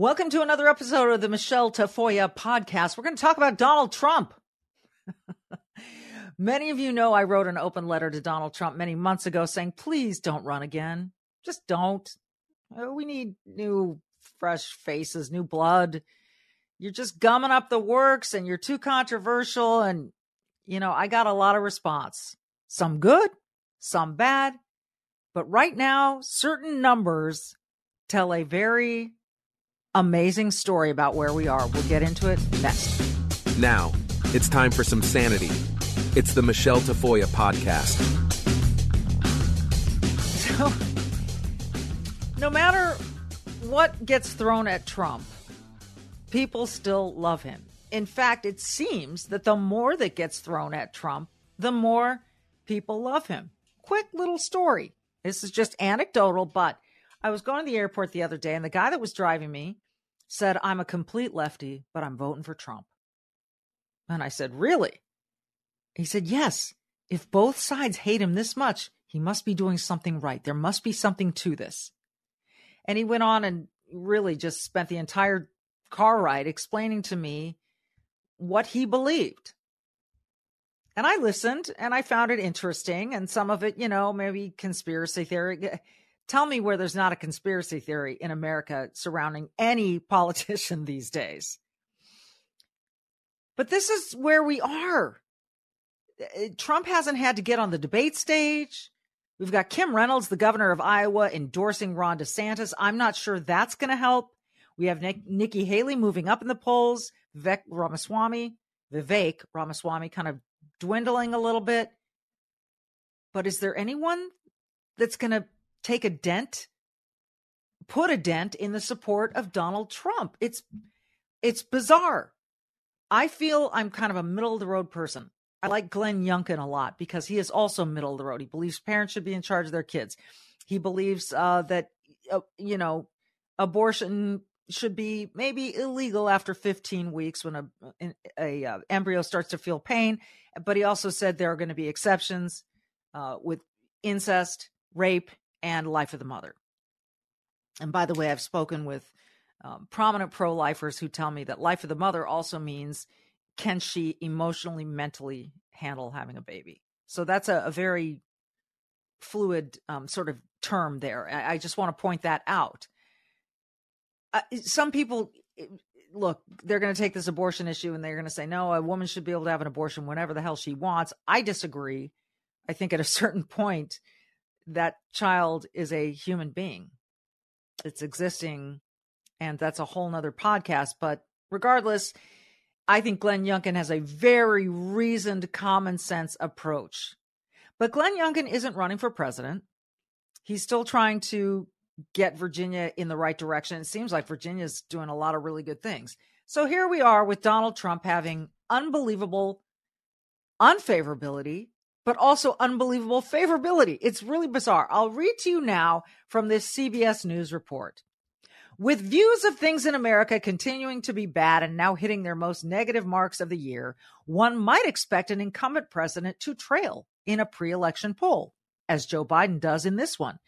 Welcome to another episode of the Michelle Tafoya podcast. We're going to talk about Donald Trump. many of you know I wrote an open letter to Donald Trump many months ago saying, please don't run again. Just don't. Uh, we need new, fresh faces, new blood. You're just gumming up the works and you're too controversial. And, you know, I got a lot of response. Some good, some bad. But right now, certain numbers tell a very amazing story about where we are. We'll get into it next. Now, it's time for some sanity. It's the Michelle Tafoya podcast. So, no matter what gets thrown at Trump, people still love him. In fact, it seems that the more that gets thrown at Trump, the more people love him. Quick little story. This is just anecdotal, but I was going to the airport the other day, and the guy that was driving me said, I'm a complete lefty, but I'm voting for Trump. And I said, Really? He said, Yes. If both sides hate him this much, he must be doing something right. There must be something to this. And he went on and really just spent the entire car ride explaining to me what he believed. And I listened and I found it interesting. And some of it, you know, maybe conspiracy theory. Tell me where there's not a conspiracy theory in America surrounding any politician these days. But this is where we are. Uh, Trump hasn't had to get on the debate stage. We've got Kim Reynolds, the governor of Iowa, endorsing Ron DeSantis. I'm not sure that's going to help. We have Nick, Nikki Haley moving up in the polls. Vivek Ramaswamy, Vivek Ramaswamy kind of dwindling a little bit. But is there anyone that's going to take a dent, put a dent in the support of Donald Trump. It's it's bizarre. I feel I'm kind of a middle of the road person. I like Glenn Youngkin a lot because he is also middle of the road. He believes parents should be in charge of their kids. He believes uh, that uh, you know abortion should be maybe illegal after 15 weeks when a a, a uh, embryo starts to feel pain. But he also said there are going to be exceptions uh, with incest, rape, and Life of the Mother. And by the way, I've spoken with um, prominent pro lifers who tell me that Life of the Mother also means can she emotionally, mentally handle having a baby? So that's a, a very fluid um, sort of term there. I, I just want to point that out. Uh, some people eh, look, they're going to take this abortion issue and they're going to say, no, a woman should be able to have an abortion whenever the hell she wants. I disagree. I think at a certain point, that child is a human being. It's existing, and that's a whole nother podcast. But regardless, I think Glenn Youngkin has a very reasoned, common sense approach. But Glenn Youngkin isn't running for president. He's still trying to get Virginia in the right direction. It seems like Virginia's doing a lot of really good things. So here we are with Donald Trump having unbelievable unfavorability but also unbelievable favorability. It's really bizarre. I'll read to you now from this CBS News report. With views of things in America continuing to be bad and now hitting their most negative marks of the year, one might expect an incumbent president to trail in a pre election poll, as Joe Biden does in this one.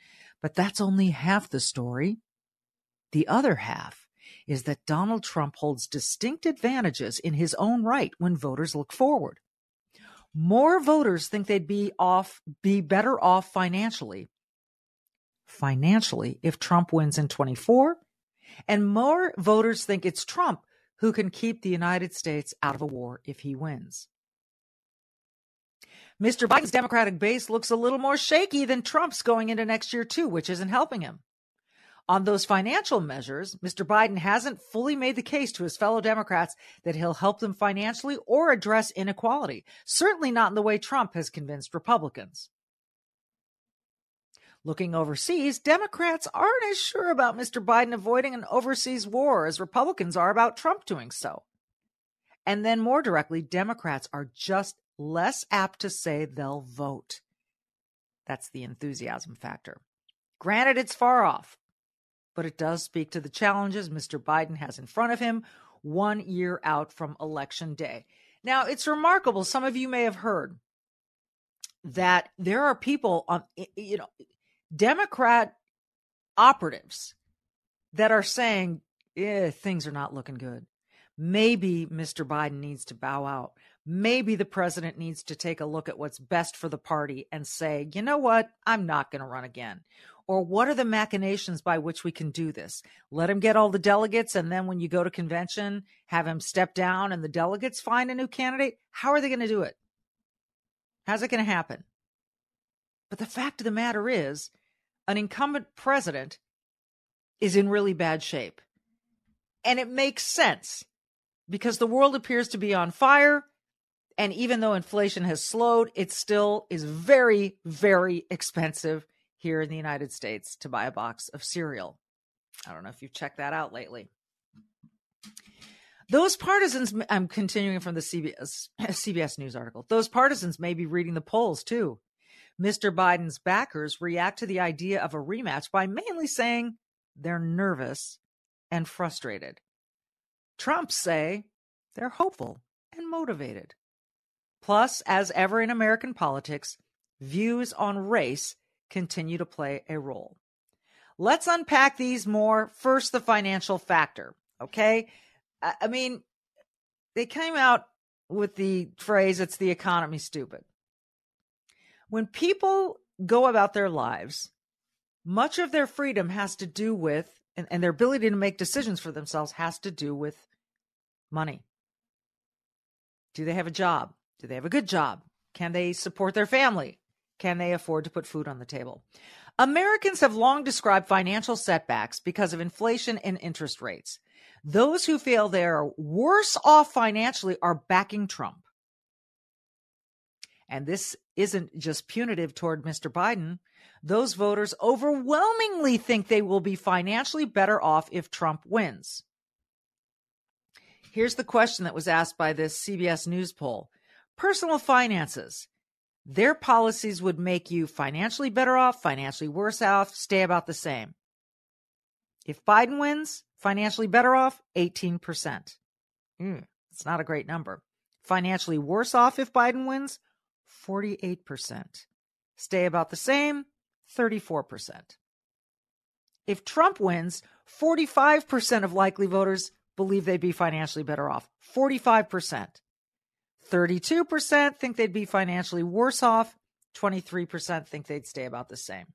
But that's only half the story. The other half is that Donald Trump holds distinct advantages in his own right when voters look forward more voters think they'd be off be better off financially financially if Trump wins in 24 and more voters think it's Trump who can keep the United States out of a war if he wins. Mr. Biden's Democratic base looks a little more shaky than Trump's going into next year too, which isn't helping him. On those financial measures, Mr. Biden hasn't fully made the case to his fellow Democrats that he'll help them financially or address inequality, certainly not in the way Trump has convinced Republicans. Looking overseas, Democrats aren't as sure about Mr. Biden avoiding an overseas war as Republicans are about Trump doing so. And then more directly, Democrats are just less apt to say they'll vote. That's the enthusiasm factor. Granted, it's far off, but it does speak to the challenges Mr. Biden has in front of him one year out from Election Day. Now, it's remarkable. Some of you may have heard that there are people on, you know, Democrat operatives that are saying eh, things are not looking good. Maybe Mr. Biden needs to bow out. Maybe the president needs to take a look at what's best for the party and say, you know what? I'm not going to run again. Or what are the machinations by which we can do this? Let him get all the delegates. And then when you go to convention, have him step down and the delegates find a new candidate. How are they going to do it? How's it going to happen? But the fact of the matter is, an incumbent president is in really bad shape. And it makes sense because the world appears to be on fire. And even though inflation has slowed, it still is very, very expensive here in the United States to buy a box of cereal. I don't know if you've checked that out lately. Those partisans, I'm continuing from the CBS, CBS News article. Those partisans may be reading the polls too. Mr. Biden's backers react to the idea of a rematch by mainly saying they're nervous and frustrated. Trump say they're hopeful and motivated. Plus, as ever in American politics, views on race continue to play a role. Let's unpack these more. First, the financial factor. Okay. I mean, they came out with the phrase, it's the economy stupid. When people go about their lives, much of their freedom has to do with, and, and their ability to make decisions for themselves has to do with money. Do they have a job? Do they have a good job? Can they support their family? Can they afford to put food on the table? Americans have long described financial setbacks because of inflation and interest rates. Those who feel they are worse off financially are backing Trump. And this isn't just punitive toward Mr. Biden. Those voters overwhelmingly think they will be financially better off if Trump wins. Here's the question that was asked by this CBS News poll Personal finances their policies would make you financially better off, financially worse off, stay about the same. If Biden wins, financially better off, 18%. Mm, it's not a great number. Financially worse off if Biden wins, 48%. Stay about the same, 34%. If Trump wins, 45% of likely voters believe they'd be financially better off. 45%. 32% think they'd be financially worse off. 23% think they'd stay about the same.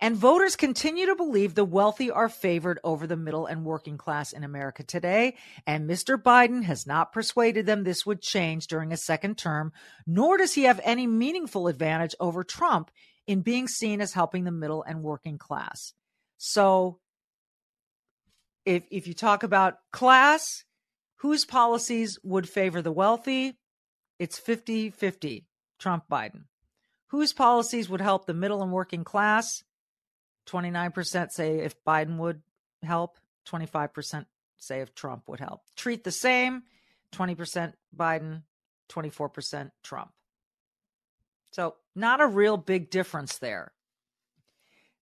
And voters continue to believe the wealthy are favored over the middle and working class in America today. And Mr. Biden has not persuaded them this would change during a second term, nor does he have any meaningful advantage over Trump in being seen as helping the middle and working class. So if, if you talk about class, whose policies would favor the wealthy? It's 50 50, Trump Biden. Whose policies would help the middle and working class? 29% say if Biden would help, 25% say if Trump would help. Treat the same 20% Biden, 24% Trump. So, not a real big difference there.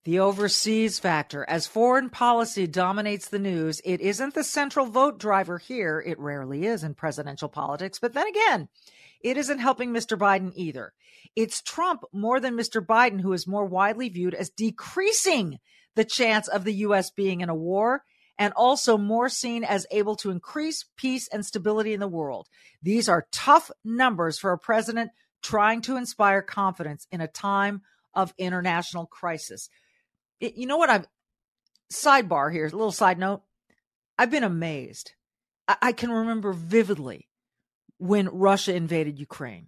The overseas factor. As foreign policy dominates the news, it isn't the central vote driver here. It rarely is in presidential politics. But then again, it isn't helping Mr. Biden either. It's Trump more than Mr. Biden who is more widely viewed as decreasing the chance of the U.S. being in a war and also more seen as able to increase peace and stability in the world. These are tough numbers for a president trying to inspire confidence in a time of international crisis it, you know what I've sidebar here, a little side note. I've been amazed. I, I can remember vividly when Russia invaded Ukraine.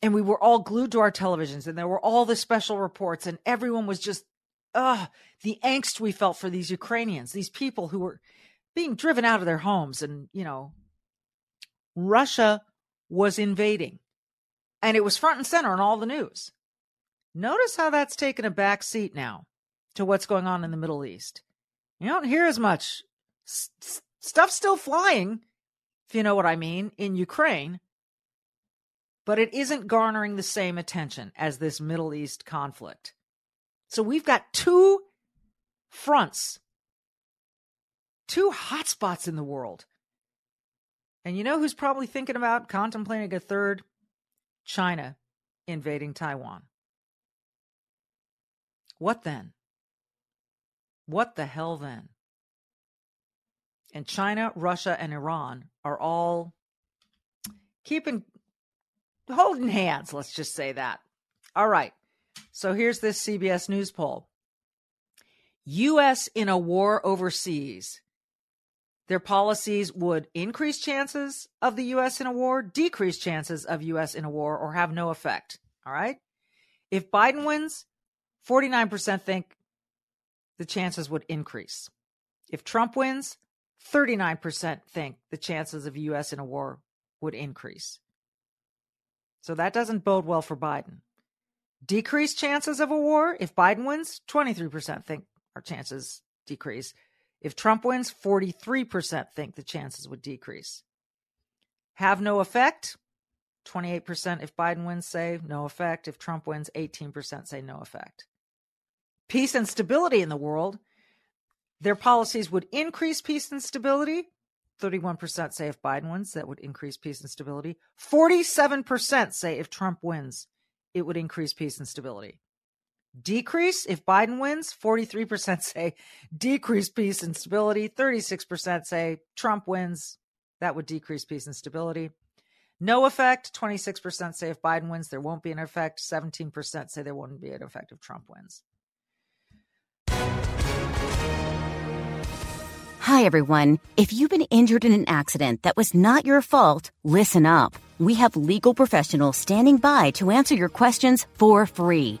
And we were all glued to our televisions, and there were all the special reports, and everyone was just, ugh, the angst we felt for these Ukrainians, these people who were being driven out of their homes. And, you know, Russia was invading, and it was front and center on all the news. Notice how that's taken a back seat now to what's going on in the Middle East. You don't hear as much stuff still flying, if you know what I mean, in Ukraine, but it isn't garnering the same attention as this Middle East conflict. So we've got two fronts, two hotspots in the world. And you know who's probably thinking about contemplating a third? China invading Taiwan. What then? What the hell then? And China, Russia, and Iran are all keeping, holding hands, let's just say that. All right. So here's this CBS News poll U.S. in a war overseas. Their policies would increase chances of the U.S. in a war, decrease chances of U.S. in a war, or have no effect. All right. If Biden wins, 49% think the chances would increase. If Trump wins, 39% think the chances of U.S. in a war would increase. So that doesn't bode well for Biden. Decreased chances of a war. If Biden wins, 23% think our chances decrease. If Trump wins, 43% think the chances would decrease. Have no effect. 28% if Biden wins say no effect. If Trump wins, 18% say no effect peace and stability in the world. Their policies would increase peace and stability. 31% say if Biden wins, that would increase peace and stability. 47% say if Trump wins, it would increase peace and stability. Decrease if Biden wins, 43% say decrease peace and stability. 36% say Trump wins, that would decrease peace and stability. No effect, 26% say if Biden wins, there won't be an effect. 17% say there won't be an effect if Trump wins. Hi, everyone. If you've been injured in an accident that was not your fault, listen up. We have legal professionals standing by to answer your questions for free.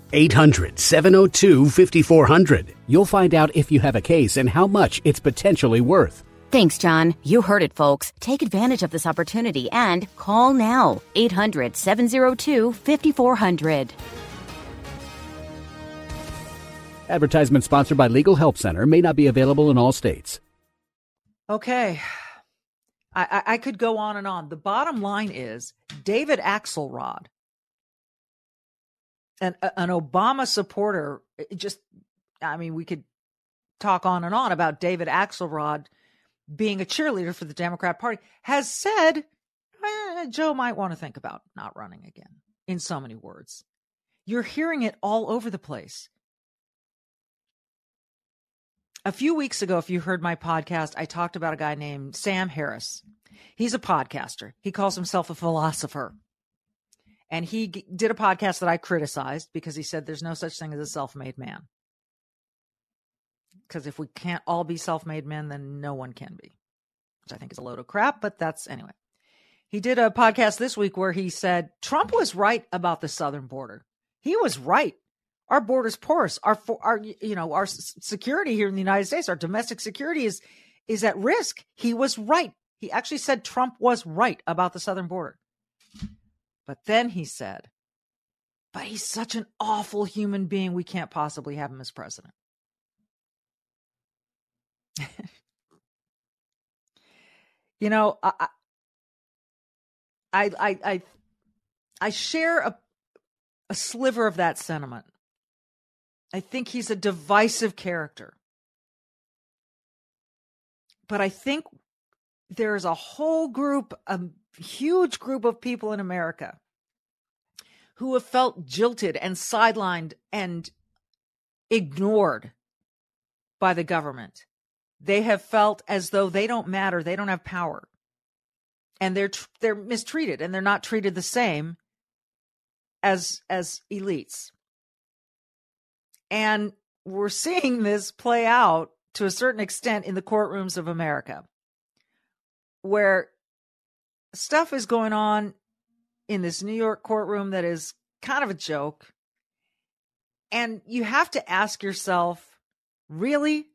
800 702 5400. You'll find out if you have a case and how much it's potentially worth. Thanks, John. You heard it, folks. Take advantage of this opportunity and call now. 800 702 5400. Advertisement sponsored by Legal Help Center may not be available in all states. Okay. I, I, could go on and on. The bottom line is David Axelrod, an, an Obama supporter, just, I mean, we could talk on and on about David Axelrod being a cheerleader for the Democrat Party, has said eh, Joe might want to think about not running again, in so many words. You're hearing it all over the place. A few weeks ago, if you heard my podcast, I talked about a guy named Sam Harris. He's a podcaster. He calls himself a philosopher. And he g- did a podcast that I criticized because he said there's no such thing as a self made man. Because if we can't all be self made men, then no one can be, which I think is a load of crap, but that's anyway. He did a podcast this week where he said Trump was right about the southern border. He was right our borders porous. Our our you know our security here in the United States, our domestic security is is at risk. He was right. He actually said Trump was right about the southern border. But then he said, "But he's such an awful human being. We can't possibly have him as president." you know, I, I, I, I, share a a sliver of that sentiment. I think he's a divisive character. But I think there's a whole group, a huge group of people in America who have felt jilted and sidelined and ignored by the government. They have felt as though they don't matter, they don't have power. And they're they're mistreated and they're not treated the same as as elites. And we're seeing this play out to a certain extent in the courtrooms of America, where stuff is going on in this New York courtroom that is kind of a joke. And you have to ask yourself, really?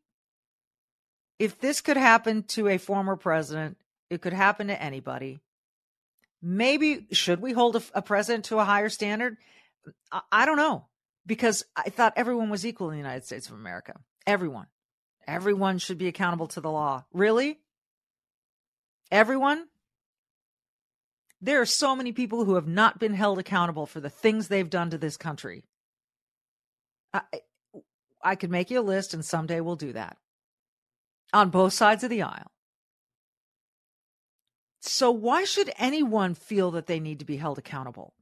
If this could happen to a former president, it could happen to anybody. Maybe should we hold a, a president to a higher standard? I, I don't know because I thought everyone was equal in the United States of America. Everyone. Everyone should be accountable to the law. Really? Everyone? There are so many people who have not been held accountable for the things they've done to this country. I, I could make you a list, and someday we'll do that on both sides of the aisle. So, why should anyone feel that they need to be held accountable?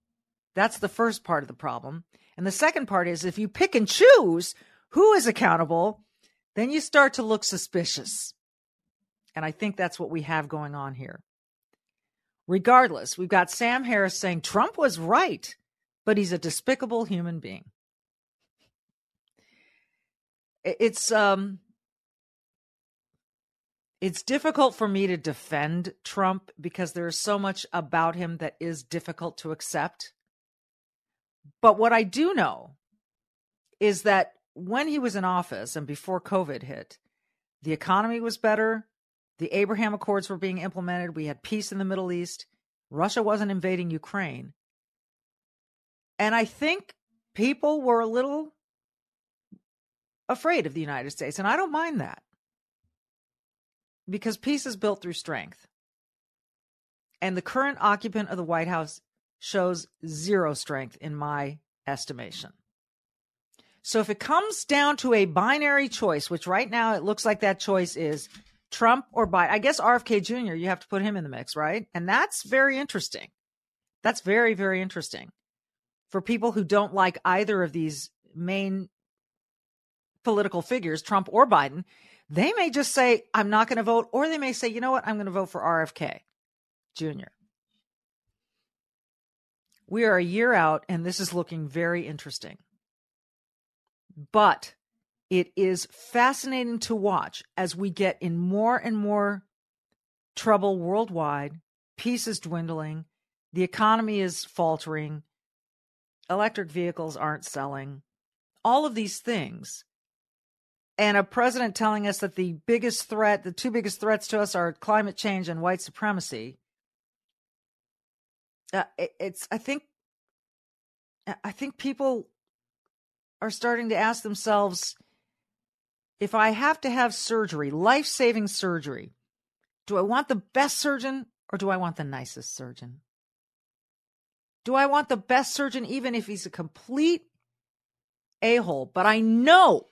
That's the first part of the problem. And the second part is if you pick and choose who is accountable, then you start to look suspicious. And I think that's what we have going on here. Regardless, we've got Sam Harris saying Trump was right, but he's a despicable human being. It's um it's difficult for me to defend Trump because there's so much about him that is difficult to accept. But what I do know is that when he was in office and before COVID hit, the economy was better. The Abraham Accords were being implemented. We had peace in the Middle East. Russia wasn't invading Ukraine. And I think people were a little afraid of the United States. And I don't mind that because peace is built through strength. And the current occupant of the White House shows zero strength in my estimation. So if it comes down to a binary choice, which right now it looks like that choice is Trump or Biden, I guess RFK Jr., you have to put him in the mix, right? And that's very interesting. That's very, very interesting for people who don't like either of these main political figures, Trump or Biden. They may just say, I'm not going to vote, or they may say, you know what, I'm going to vote for RFK Jr. We are a year out, and this is looking very interesting. But it is fascinating to watch as we get in more and more trouble worldwide. Peace is dwindling. The economy is faltering. Electric vehicles aren't selling. All of these things and a president telling us that the biggest threat, the two biggest threats to us are climate change and white supremacy. Uh, it, it's, I think, I think people are starting to ask themselves if I have to have surgery, life saving surgery, do I want the best surgeon or do I want the nicest surgeon? Do I want the best surgeon even if he's a complete a hole? But I know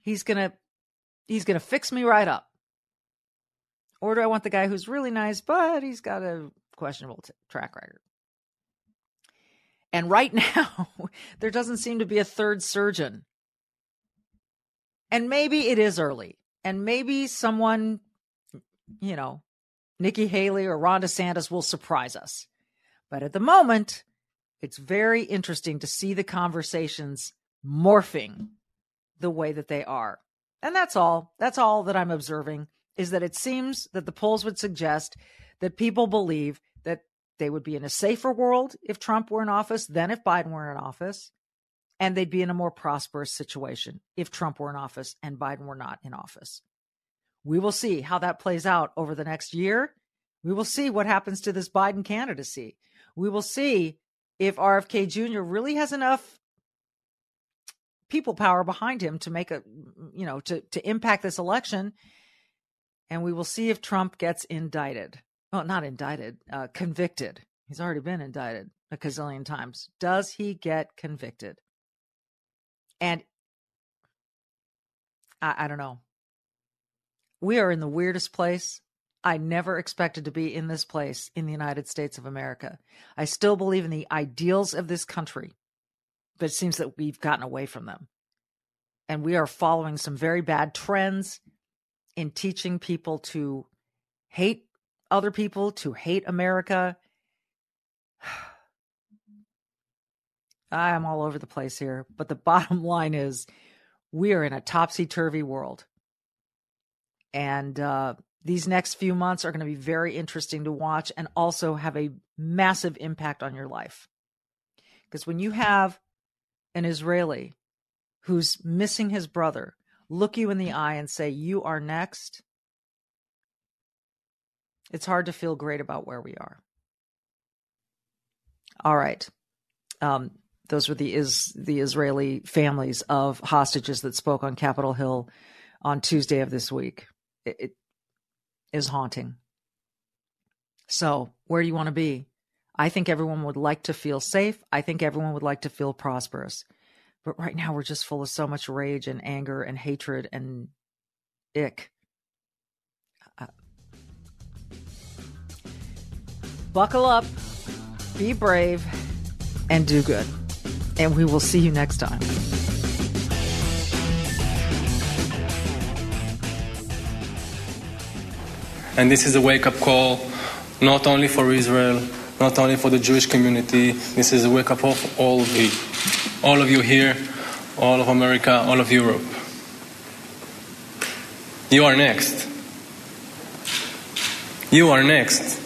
he's gonna he's gonna fix me right up. Or do I want the guy who's really nice, but he's got a questionable t- track record? And right now, there doesn't seem to be a third surgeon. And maybe it is early. And maybe someone, you know, Nikki Haley or Ron DeSantis will surprise us. But at the moment, it's very interesting to see the conversations morphing the way that they are. And that's all. That's all that I'm observing is that it seems that the polls would suggest that people believe that they would be in a safer world if Trump were in office than if Biden were in office. And they'd be in a more prosperous situation if Trump were in office and Biden were not in office. We will see how that plays out over the next year. We will see what happens to this Biden candidacy. We will see if RFK Jr. really has enough people power behind him to make a you know to to impact this election and we will see if Trump gets indicted. Well, not indicted, uh, convicted. He's already been indicted a gazillion times. Does he get convicted? And I, I don't know. We are in the weirdest place. I never expected to be in this place in the United States of America. I still believe in the ideals of this country but it seems that we've gotten away from them. And we are following some very bad trends in teaching people to hate other people, to hate America. I am all over the place here, but the bottom line is we are in a topsy turvy world. And uh, these next few months are going to be very interesting to watch and also have a massive impact on your life. Because when you have an Israeli who's missing his brother look you in the eye and say, You are next, it's hard to feel great about where we are. All right. Um, those were the is the Israeli families of hostages that spoke on Capitol Hill on Tuesday of this week. It, it is haunting. So, where do you want to be? I think everyone would like to feel safe. I think everyone would like to feel prosperous. But right now, we're just full of so much rage and anger and hatred and ick. Uh, buckle up, be brave, and do good. And we will see you next time. And this is a wake up call, not only for Israel, not only for the Jewish community. This is a wake up call for all of you, all of you here, all of America, all of Europe. You are next. You are next.